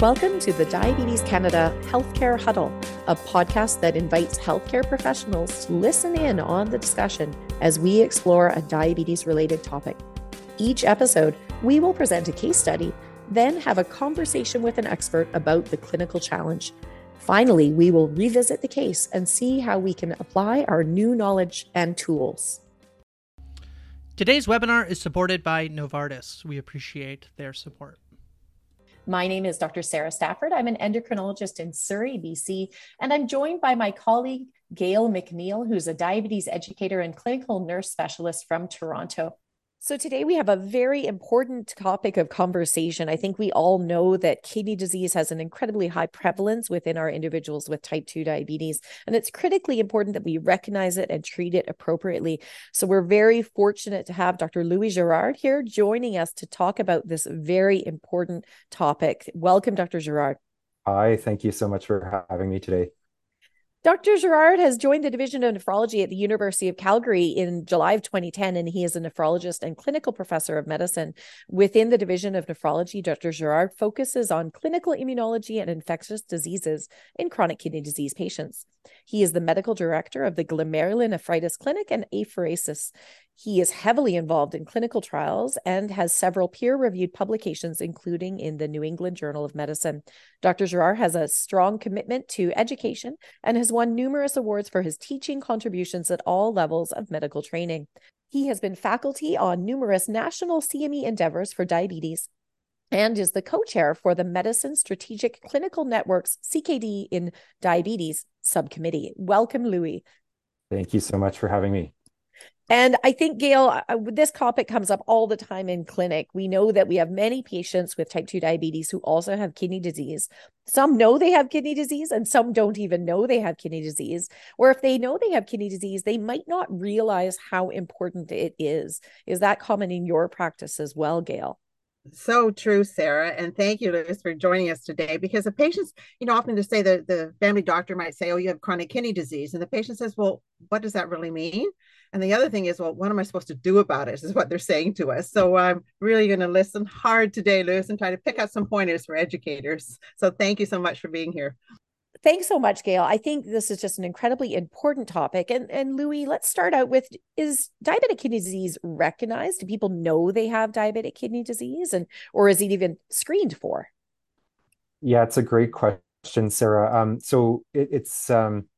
Welcome to the Diabetes Canada Healthcare Huddle, a podcast that invites healthcare professionals to listen in on the discussion as we explore a diabetes related topic. Each episode, we will present a case study, then have a conversation with an expert about the clinical challenge. Finally, we will revisit the case and see how we can apply our new knowledge and tools. Today's webinar is supported by Novartis. We appreciate their support. My name is Dr. Sara Stafford. I'm an endocrinologist in Surrey, BC, and I'm joined by my colleague, Gail McNeil, who's a diabetes educator and clinical nurse specialist from Toronto. So, today we have a very important topic of conversation. I think we all know that kidney disease has an incredibly high prevalence within our individuals with type 2 diabetes, and it's critically important that we recognize it and treat it appropriately. So, we're very fortunate to have Dr. Louis Girard here joining us to talk about this very important topic. Welcome, Dr. Girard. Hi, thank you so much for having me today. Dr. Girard has joined the Division of Nephrology at the University of Calgary in July of 2010, and he is a nephrologist and clinical professor of medicine. Within the Division of Nephrology, Dr. Girard focuses on clinical immunology and infectious diseases in chronic kidney disease patients. He is the medical director of the Glomerulonephritis Clinic and Apheresis. He is heavily involved in clinical trials and has several peer reviewed publications, including in the New England Journal of Medicine. Dr. Girard has a strong commitment to education and has won numerous awards for his teaching contributions at all levels of medical training. He has been faculty on numerous national CME endeavors for diabetes and is the co chair for the Medicine Strategic Clinical Network's CKD in Diabetes subcommittee. Welcome, Louis. Thank you so much for having me. And I think, Gail, this topic comes up all the time in clinic. We know that we have many patients with type 2 diabetes who also have kidney disease. Some know they have kidney disease, and some don't even know they have kidney disease. Or if they know they have kidney disease, they might not realize how important it is. Is that common in your practice as well, Gail? So true, Sara. And thank you, Liz, for joining us today. Because the patients, you know, often to say that the family doctor might say, Oh, you have chronic kidney disease. And the patient says, Well, what does that really mean? And the other thing is, well, what am I supposed to do about it? Is what they're saying to us. So I'm really going to listen hard today, Louis, and try to pick out some pointers for educators. So thank you so much for being here. Thanks so much, Gail. I think this is just an incredibly important topic. And and Louis, let's start out with is diabetic kidney disease recognized? Do people know they have diabetic kidney disease and or is it even screened for? Yeah, it's a great question, Sara. Um, so it, it's um,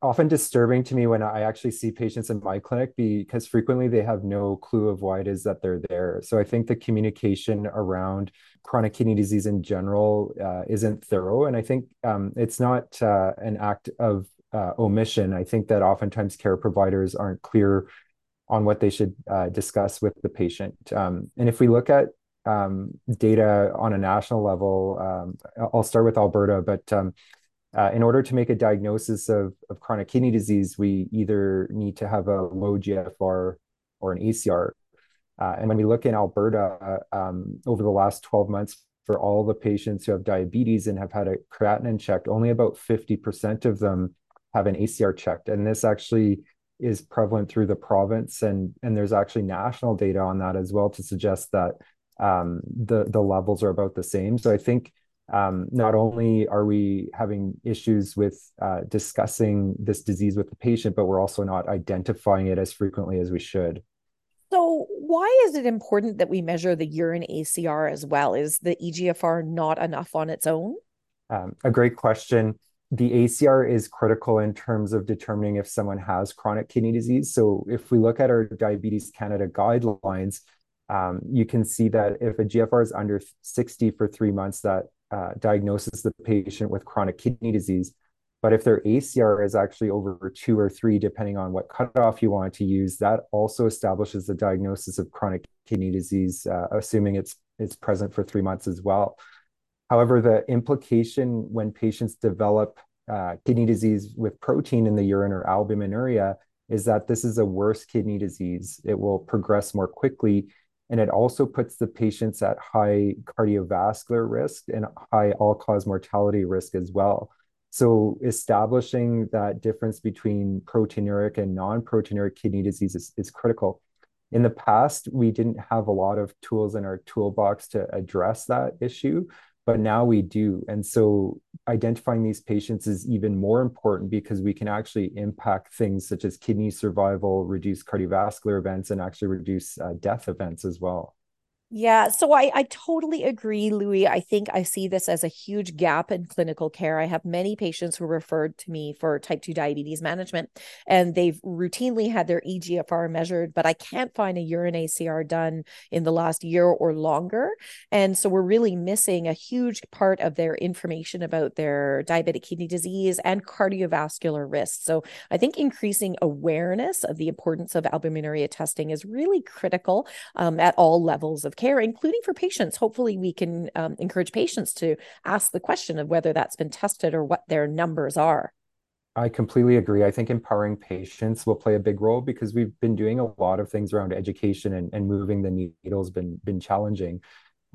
often disturbing to me when I actually see patients in my clinic because frequently they have no clue of why it is that they're there. So I think the communication around chronic kidney disease in general uh, isn't thorough. And I think um, it's not uh, an act of uh, omission. I think that oftentimes care providers aren't clear on what they should uh, discuss with the patient. Um, and if we look at um, data on a national level, um, I'll start with Alberta, but um, uh, in order to make a diagnosis of, of chronic kidney disease, we either need to have a low GFR or an ACR. Uh, and when we look in Alberta um, over the last 12 months, for all the patients who have diabetes and have had a creatinine checked, only about 50% of them have an ACR checked. And this actually is prevalent through the province. And, and there's actually national data on that as well to suggest that um, the, the levels are about the same. So I think um, not only are we having issues with uh, discussing this disease with the patient, but we're also not identifying it as frequently as we should. So, why is it important that we measure the urine ACR as well? Is the EGFR not enough on its own? Um, a great question. The ACR is critical in terms of determining if someone has chronic kidney disease. So, if we look at our Diabetes Canada guidelines, um, you can see that if a GFR is under 60 for three months, that uh, diagnoses the patient with chronic kidney disease. But if their ACR is actually over two or three, depending on what cutoff you want to use, that also establishes the diagnosis of chronic kidney disease, uh, assuming it's it's present for three months as well. However, the implication when patients develop uh, kidney disease with protein in the urine or albuminuria is that this is a worse kidney disease. It will progress more quickly and it also puts the patients at high cardiovascular risk and high all cause mortality risk as well. So, establishing that difference between proteinuric and non proteinuric kidney disease is, is critical. In the past, we didn't have a lot of tools in our toolbox to address that issue. But now we do. And so identifying these patients is even more important because we can actually impact things such as kidney survival, reduce cardiovascular events, and actually reduce uh, death events as well. Yeah, so I, I totally agree, Louis. I think I see this as a huge gap in clinical care. I have many patients who referred to me for type 2 diabetes management, and they've routinely had their EGFR measured, but I can't find a urine ACR done in the last year or longer. And so we're really missing a huge part of their information about their diabetic kidney disease and cardiovascular risk. So I think increasing awareness of the importance of albuminuria testing is really critical um, at all levels of care, including for patients. Hopefully, we can um, encourage patients to ask the question of whether that's been tested or what their numbers are. I completely agree. I think empowering patients will play a big role because we've been doing a lot of things around education and, and moving the needle has been been challenging.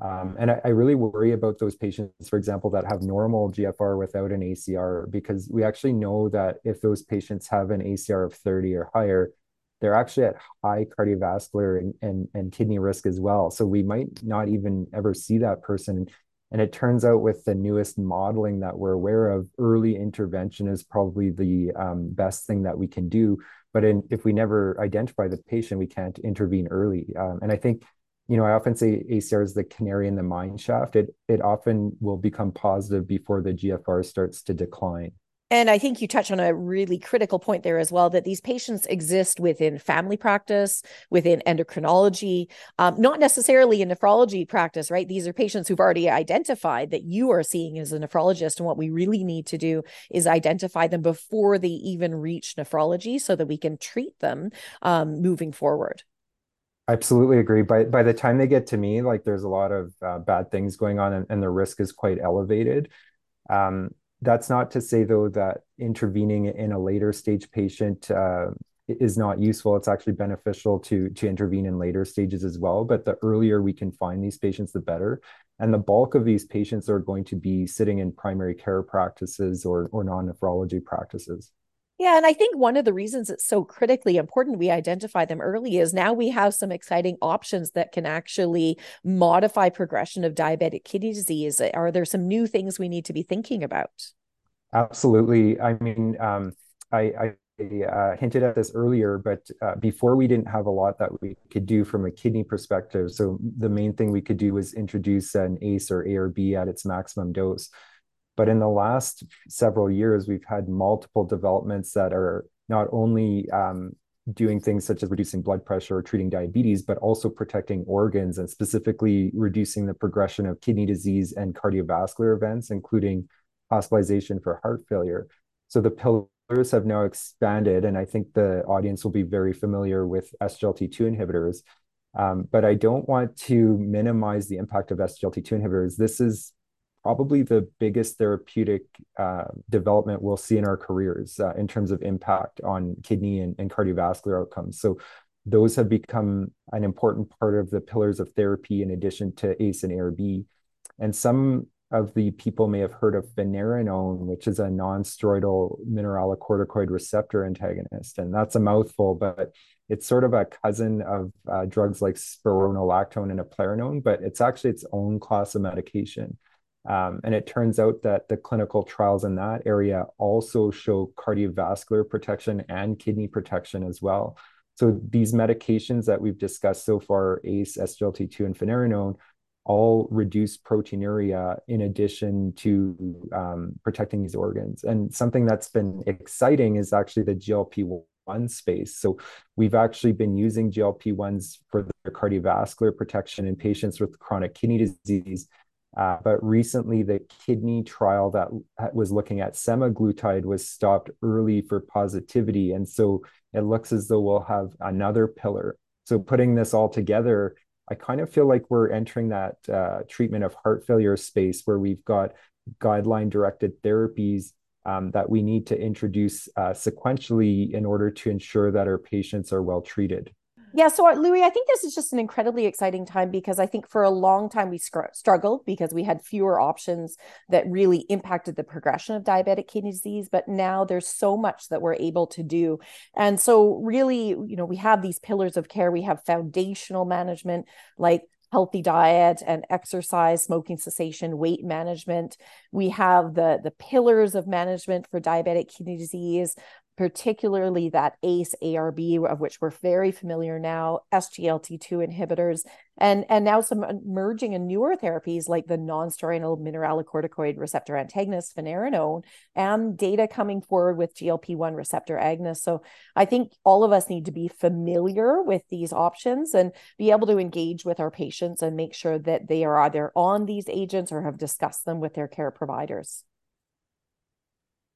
Um, and I, I, really worry about those patients, for example, that have normal GFR without an ACR, because we actually know that if those patients have an ACR of 30 or higher, they're actually at high cardiovascular and, and, and kidney risk as well. So we might not even ever see that person. And it turns out with the newest modeling that we're aware of, early intervention is probably the um, best thing that we can do. But in, if we never identify the patient, we can't intervene early. Um, and I think, you know, I often say ACR is the canary in the mine shaft. It it often will become positive before the GFR starts to decline. And I think you touch on a really critical point there as well that these patients exist within family practice, within endocrinology, um, not necessarily in nephrology practice, right? These are patients who've already identified that you are seeing as a nephrologist. And what we really need to do is identify them before they even reach nephrology so that we can treat them um, moving forward. I absolutely agree. By by the time they get to me, like there's a lot of uh, bad things going on, and, and the risk is quite elevated. Um, that's not to say, though, that intervening in a later stage patient uh, is not useful. It's actually beneficial to to intervene in later stages as well. But the earlier we can find these patients, the better. And the bulk of these patients are going to be sitting in primary care practices or or non nephrology practices. Yeah, and I think one of the reasons it's so critically important we identify them early is now we have some exciting options that can actually modify progression of diabetic kidney disease. Are there some new things we need to be thinking about? Absolutely. I mean, um, I, I uh, hinted at this earlier, but uh, before we didn't have a lot that we could do from a kidney perspective. So the main thing we could do was introduce an ACE or ARB at its maximum dose. But in the last several years, we've had multiple developments that are not only um, doing things such as reducing blood pressure or treating diabetes, but also protecting organs and specifically reducing the progression of kidney disease and cardiovascular events, including hospitalization for heart failure. So the pillars have now expanded, and I think the audience will be very familiar with SGLT2 inhibitors. Um, but I don't want to minimize the impact of SGLT2 inhibitors. This is probably the biggest therapeutic uh, development we'll see in our careers uh, in terms of impact on kidney and, and, cardiovascular outcomes. So those have become an important part of the pillars of therapy in addition to ACE and ARB. And some of the people may have heard of finerenone, which is a non-steroidal mineralocorticoid receptor antagonist. And that's a mouthful, but it's sort of a cousin of uh, drugs like spironolactone and eplerenone, but it's actually its own class of medication. Um, and it turns out that the clinical trials in that area also show cardiovascular protection and kidney protection as well. So these medications that we've discussed so far, ACE, SGLT2, and finerenone, all reduce proteinuria in addition to um, protecting these organs. And something that's been exciting is actually the GLP-1 space. So we've actually been using GLP-1s for their cardiovascular protection in patients with chronic kidney disease uh, but recently, the kidney trial that was looking at semaglutide was stopped early for positivity. And so it looks as though we'll have another pillar. So putting this all together, I kind of feel like we're entering that uh, treatment of heart failure space where we've got guideline directed therapies um, that we need to introduce uh, sequentially in order to ensure that our patients are well treated. Yeah, so uh, Louis, I think this is just an incredibly exciting time because I think for a long time we struggled because we had fewer options that really impacted the progression of diabetic kidney disease. But now there's so much that we're able to do. And so, really, you know, we have these pillars of care. We have foundational management like healthy diet and exercise, smoking cessation, weight management. We have the the pillars of management for diabetic kidney disease, particularly that ACE ARB, of which we're very familiar now, SGLT2 inhibitors, and, and now some emerging and newer therapies like the non-steroidal mineralocorticoid receptor antagonist, finerenone, and data coming forward with GLP-1 receptor agonists. So I think all of us need to be familiar with these options and be able to engage with our patients and make sure that they are either on these agents or have discussed them with their care providers.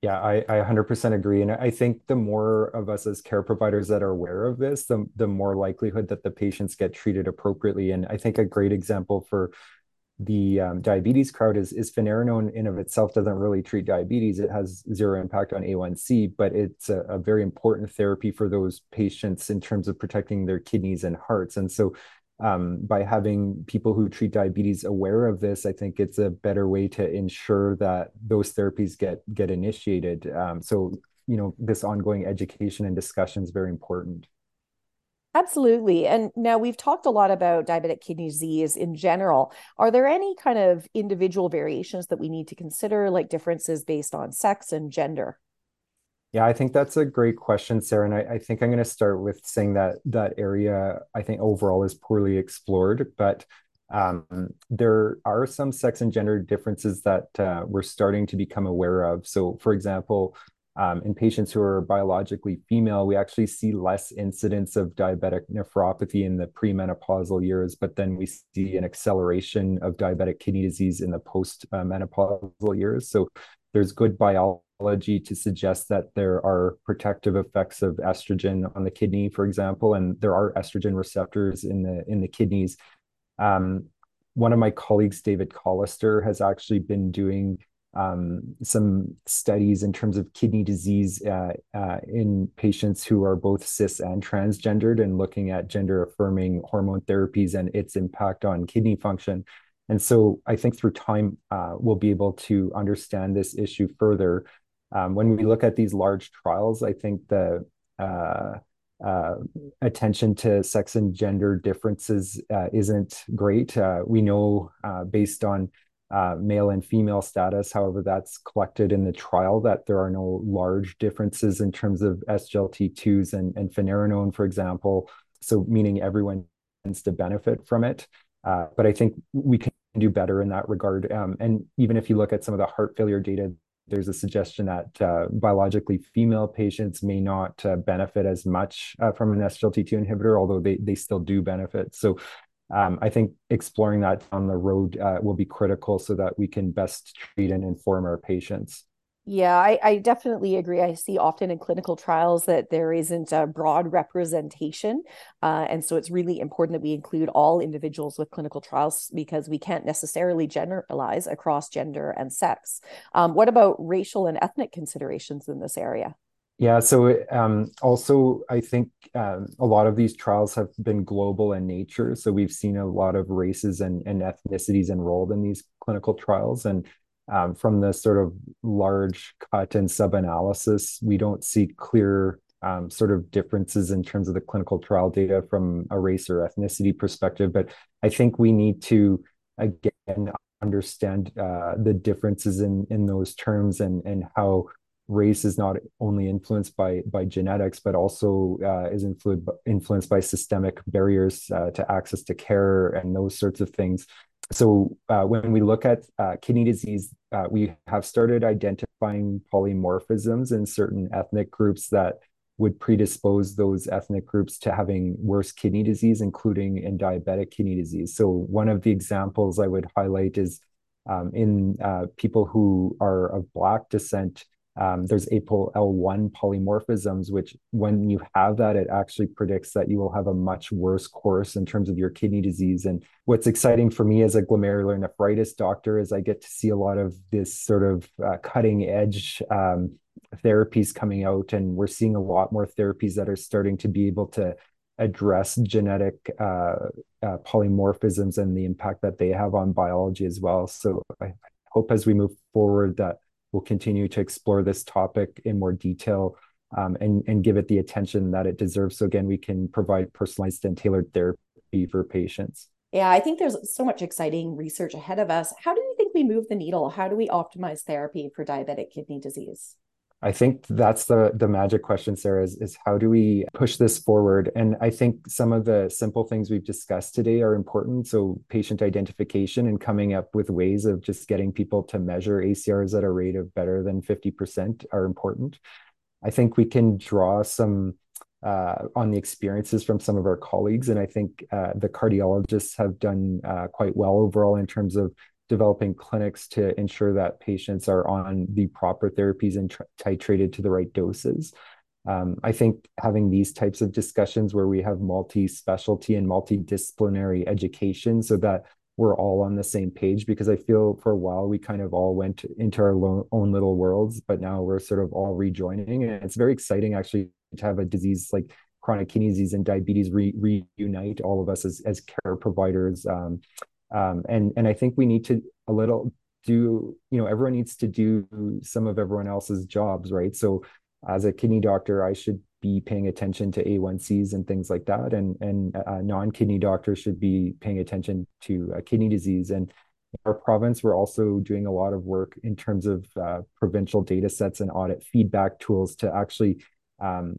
Yeah, I, I 100% agree. And I think the more of us as care providers that are aware of this, the, the more likelihood that the patients get treated appropriately. And I think a great example for the um, diabetes crowd is, is finerenone in of itself doesn't really treat diabetes. It has zero impact on A1C, but it's a, a very important therapy for those patients in terms of protecting their kidneys and hearts. And so um, by having people who treat diabetes aware of this, I think it's a better way to ensure that those therapies get get initiated. Um, so you know, this ongoing education and discussion is very important. Absolutely. And now we've talked a lot about diabetic kidney disease in general. Are there any kind of individual variations that we need to consider, like differences based on sex and gender? Yeah, I think that's a great question, Sara. And I, I think I'm going to start with saying that that area, I think overall is poorly explored, but um, there are some sex and gender differences that uh, we're starting to become aware of. So, for example, um, in patients who are biologically female, we actually see less incidence of diabetic nephropathy in the premenopausal years, but then we see an acceleration of diabetic kidney disease in the post-menopausal years. So there's good biology to suggest that there are protective effects of estrogen on the kidney, for example, and there are estrogen receptors in the in the kidneys. Um, one of my colleagues, David Collister, has actually been doing um, some studies in terms of kidney disease uh, uh, in patients who are both cis and transgendered and looking at gender affirming hormone therapies and its impact on kidney function. And so I think through time, uh, we'll be able to understand this issue further. Um, when we look at these large trials, I think the uh, uh, attention to sex and gender differences uh, isn't great. Uh, we know uh, based on uh, male and female status, however, that's collected in the trial, that there are no large differences in terms of SGLT2s and, and finerenone, for example. So, meaning everyone tends to benefit from it. but I think we can do better in that regard. Um, and even if you look at some of the heart failure data there's a suggestion that uh, biologically female patients may not uh, benefit as much uh, from an SGLT2 inhibitor, although they, they still do benefit. So um, I think exploring that on the road uh, will be critical so that we can best treat and inform our patients. Yeah, I, I, definitely agree. I see often in clinical trials that there isn't a broad representation. Uh, and so it's really important that we include all individuals with clinical trials because we can't necessarily generalize across gender and sex. Um, what about racial and ethnic considerations in this area? Yeah, so um, also I think um, a lot of these trials have been global in nature. So we've seen a lot of races and, and ethnicities enrolled in these clinical trials. And um, from the sort of large cut and sub analysis, we don't see clear um, sort of differences in terms of the clinical trial data from a race or ethnicity perspective. But I think we need to again understand uh, the differences in in those terms and and how race is not only influenced by by genetics but also uh, is influenced influenced by systemic barriers uh, to access to care and those sorts of things so uh, when we look at uh, kidney disease, uh, we have started identifying polymorphisms in certain ethnic groups that would predispose those ethnic groups to having worse kidney disease, including in diabetic kidney disease. So one of the examples I would highlight is um, in uh, people who are of Black descent, um, there's APOL1 polymorphisms, which when you have that, it actually predicts that you will have a much worse course in terms of your kidney disease. And what's exciting for me as a glomerular nephritis doctor is I get to see a lot of this sort of uh, cutting edge um, therapies coming out. And we're seeing a lot more therapies that are starting to be able to address genetic uh, uh, polymorphisms and the impact that they have on biology as well. So I hope as we move forward that we'll continue to explore this topic in more detail um, and, and give it the attention that it deserves. So again, we can provide personalized and tailored therapy for patients. Yeah, I think there's so much exciting research ahead of us. How do you think we move the needle? How do we optimize therapy for diabetic kidney disease? I think that's the the magic question, Sara, is, is how do we push this forward? And I think some of the simple things we've discussed today are important. So patient identification and coming up with ways of just getting people to measure ACRs at a rate of better than 50% are important. I think we can draw some uh, on the experiences from some of our colleagues. And I think uh, the cardiologists have done uh, quite well overall in terms of developing clinics to ensure that patients are on the proper therapies and titrated to the right doses. Um, I think having these types of discussions where we have multi specialty and multidisciplinary education so that we're all on the same page because I feel for a while we kind of all went into our own little worlds, but now we're sort of all rejoining. And it's very exciting actually to have a disease like chronic kidney disease and diabetes re- reunite all of us as, as care providers um, um, and and I think we need to a little do you know everyone needs to do some of everyone else's jobs right? So as a kidney doctor I should be paying attention to A1Cs and things like that. And and uh, non-kidney doctors should be paying attention to uh, kidney disease. And our province we're also doing a lot of work in terms of uh, provincial data sets and audit feedback tools to actually um,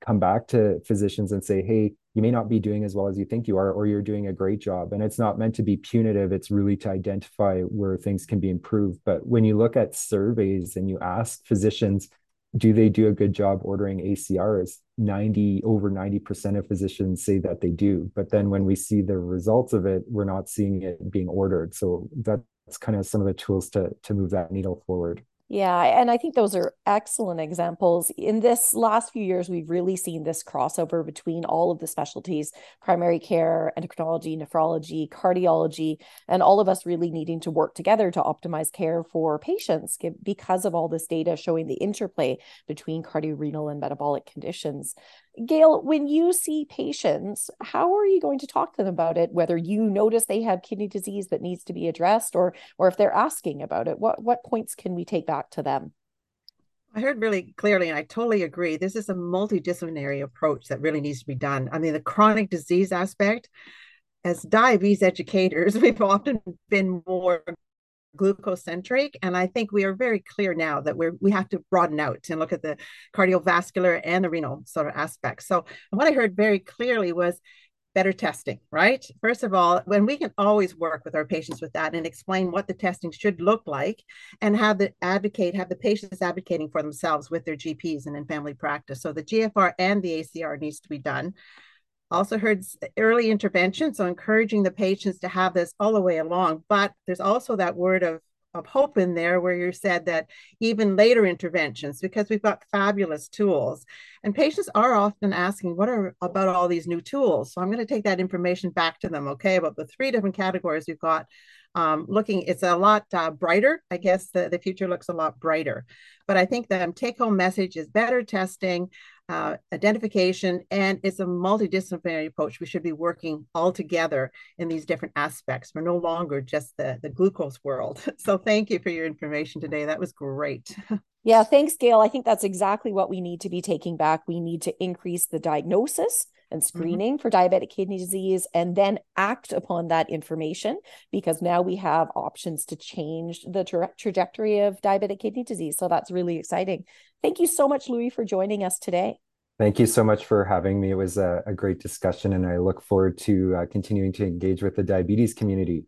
come back to physicians and say hey you may not be doing as well as you think you are, or you're doing a great job. And it's not meant to be punitive. It's really to identify where things can be improved. But when you look at surveys and you ask physicians, do they do a good job ordering ACRs? 90 over 90% of physicians say that they do. But then when we see the results of it, we're not seeing it being ordered. So that's kind of some of the tools to to move that needle forward. Yeah, and I think those are excellent examples. In this last few years, we've really seen this crossover between all of the specialties primary care, endocrinology, nephrology, cardiology, and all of us really needing to work together to optimize care for patients because of all this data showing the interplay between cardiorenal and metabolic conditions. Gail, when you see patients, how are you going to talk to them about it? Whether you notice they have kidney disease that needs to be addressed, or or if they're asking about it, what what points can we take back to them? I heard really clearly, and I totally agree. This is a multidisciplinary approach that really needs to be done. I mean, the chronic disease aspect, as diabetes educators, we've often been more glucocentric and i think we are very clear now that we're we have to broaden out and look at the cardiovascular and the renal sort of aspects. So what i heard very clearly was better testing right? First of all when we can always work with our patients with that and explain what the testing should look like and have the advocate have the patients advocating for themselves with their gps and in family practice. So the gfr and the acr needs to be done also heard early intervention, so encouraging the patients to have this all the way along. But there's also that word of of hope in there where you said that even later interventions because we've got fabulous tools. And patients are often asking what are about all these new tools? So i'm going to take that information back to them okay about the three different categories we've got um, looking it's a lot uh, brighter i guess the, the future looks a lot brighter but i think the take home message is better testing uh, identification, and it's a multidisciplinary approach. We should be working all together in these different aspects. We're no longer just the, the glucose world. So thank you for your information today. That was great. Yeah, thanks, Gail. I think that's exactly what we need to be taking back. We need to increase the diagnosis and mm-hmm. screening mm-hmm. for diabetic kidney disease and then act upon that information because now we have options to change the tra- trajectory of diabetic kidney disease. So that's really exciting. Thank you so much, Louis, for joining us today. Thank you so much for having me. It was a, a great discussion, and I look forward to uh, continuing to engage with the diabetes community.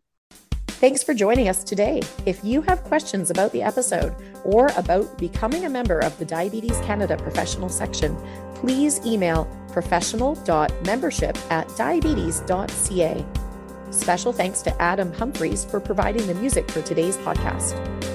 Thanks for joining us today. If you have questions about the episode or about becoming a member of the Diabetes Canada professional section, please email professional.membership at diabetes.ca. Special thanks to Adam Humphreys for providing the music for today's podcast.